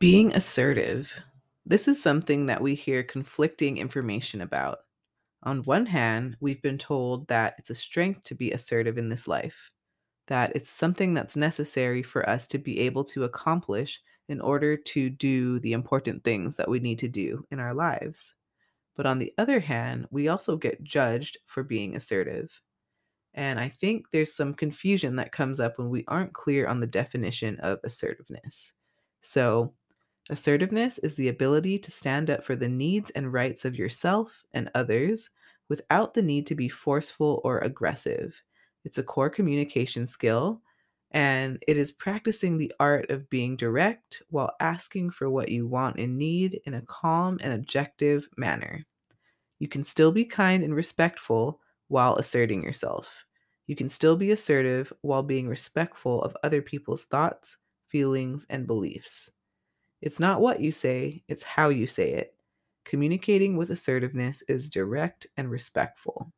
Being assertive. This is something that we hear conflicting information about. On one hand, we've been told that it's a strength to be assertive in this life, that it's something that's necessary for us to be able to accomplish in order to do the important things that we need to do in our lives. But on the other hand, we also get judged for being assertive. And I think there's some confusion that comes up when we aren't clear on the definition of assertiveness. So, Assertiveness is the ability to stand up for the needs and rights of yourself and others without the need to be forceful or aggressive. It's a core communication skill, and it is practicing the art of being direct while asking for what you want and need in a calm and objective manner. You can still be kind and respectful while asserting yourself. You can still be assertive while being respectful of other people's thoughts, feelings, and beliefs. It's not what you say, it's how you say it. Communicating with assertiveness is direct and respectful.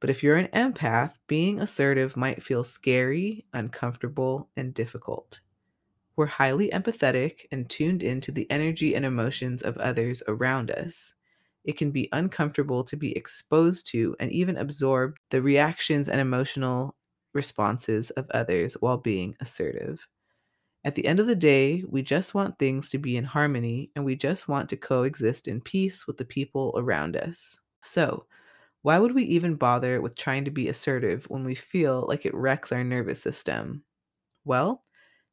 But if you're an empath, being assertive might feel scary, uncomfortable, and difficult. We're highly empathetic and tuned into the energy and emotions of others around us. It can be uncomfortable to be exposed to and even absorb the reactions and emotional responses of others while being assertive. At the end of the day, we just want things to be in harmony and we just want to coexist in peace with the people around us. So, why would we even bother with trying to be assertive when we feel like it wrecks our nervous system? Well,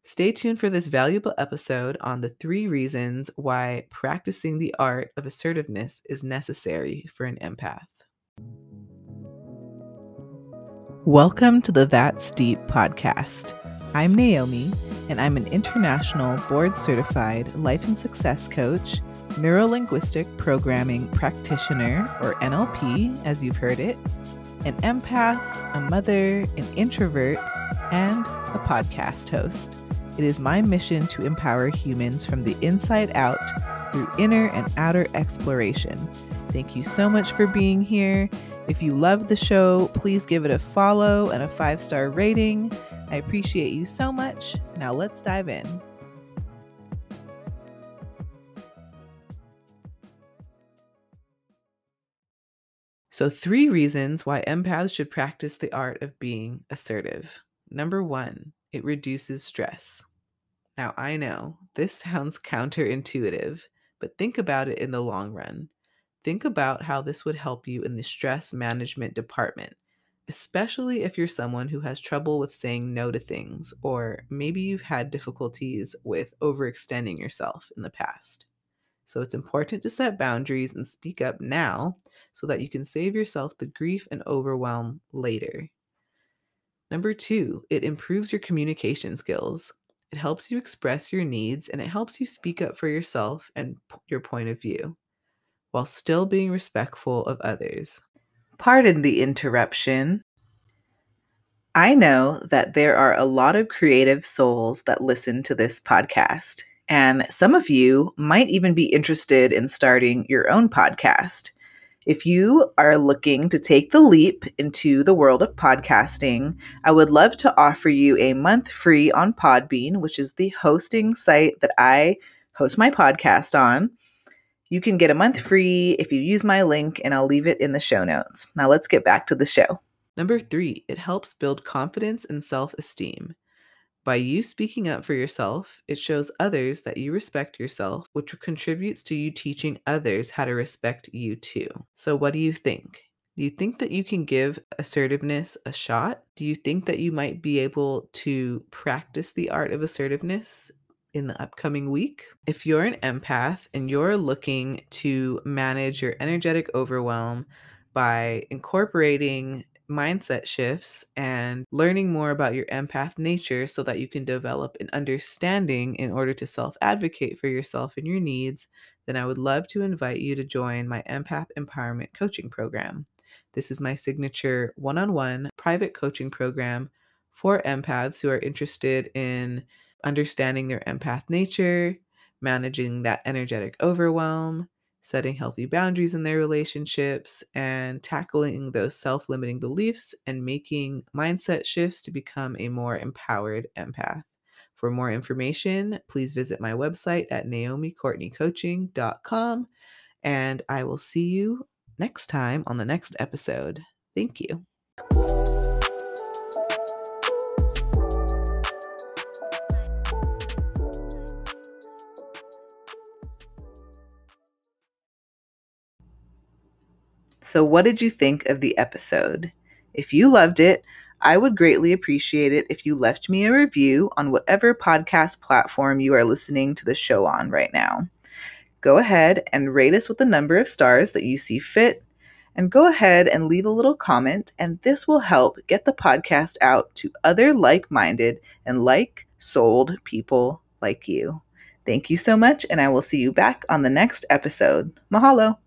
stay tuned for this valuable episode on the three reasons why practicing the art of assertiveness is necessary for an empath. Welcome to the That's Deep podcast. I'm Naomi, and I'm an international board certified life and success coach, neurolinguistic programming practitioner, or NLP, as you've heard it, an empath, a mother, an introvert, and a podcast host. It is my mission to empower humans from the inside out through inner and outer exploration. Thank you so much for being here. If you love the show, please give it a follow and a five star rating. I appreciate you so much. Now let's dive in. So, three reasons why empaths should practice the art of being assertive. Number one, it reduces stress. Now, I know this sounds counterintuitive, but think about it in the long run. Think about how this would help you in the stress management department especially if you're someone who has trouble with saying no to things, or maybe you've had difficulties with overextending yourself in the past. So it's important to set boundaries and speak up now so that you can save yourself the grief and overwhelm later. Number two, it improves your communication skills. It helps you express your needs and it helps you speak up for yourself and your point of view while still being respectful of others. Pardon the interruption. I know that there are a lot of creative souls that listen to this podcast, and some of you might even be interested in starting your own podcast. If you are looking to take the leap into the world of podcasting, I would love to offer you a month free on Podbean, which is the hosting site that I host my podcast on. You can get a month free if you use my link, and I'll leave it in the show notes. Now let's get back to the show. Number three, it helps build confidence and self esteem. By you speaking up for yourself, it shows others that you respect yourself, which contributes to you teaching others how to respect you too. So, what do you think? Do you think that you can give assertiveness a shot? Do you think that you might be able to practice the art of assertiveness in the upcoming week. If you're an empath and you're looking to manage your energetic overwhelm by incorporating mindset shifts and learning more about your empath nature so that you can develop an understanding in order to self advocate for yourself and your needs, then I would love to invite you to join my Empath Empowerment Coaching Program. This is my signature one on one private coaching program for empaths who are interested in understanding their empath nature, managing that energetic overwhelm, setting healthy boundaries in their relationships, and tackling those self limiting beliefs and making mindset shifts to become a more empowered empath. For more information, please visit my website at naomicourtneycoaching.com and I will see you next time on the next episode. Thank you. So, what did you think of the episode? If you loved it, I would greatly appreciate it if you left me a review on whatever podcast platform you are listening to the show on right now. Go ahead and rate us with the number of stars that you see fit, and go ahead and leave a little comment, and this will help get the podcast out to other like minded and like souled people like you. Thank you so much, and I will see you back on the next episode. Mahalo.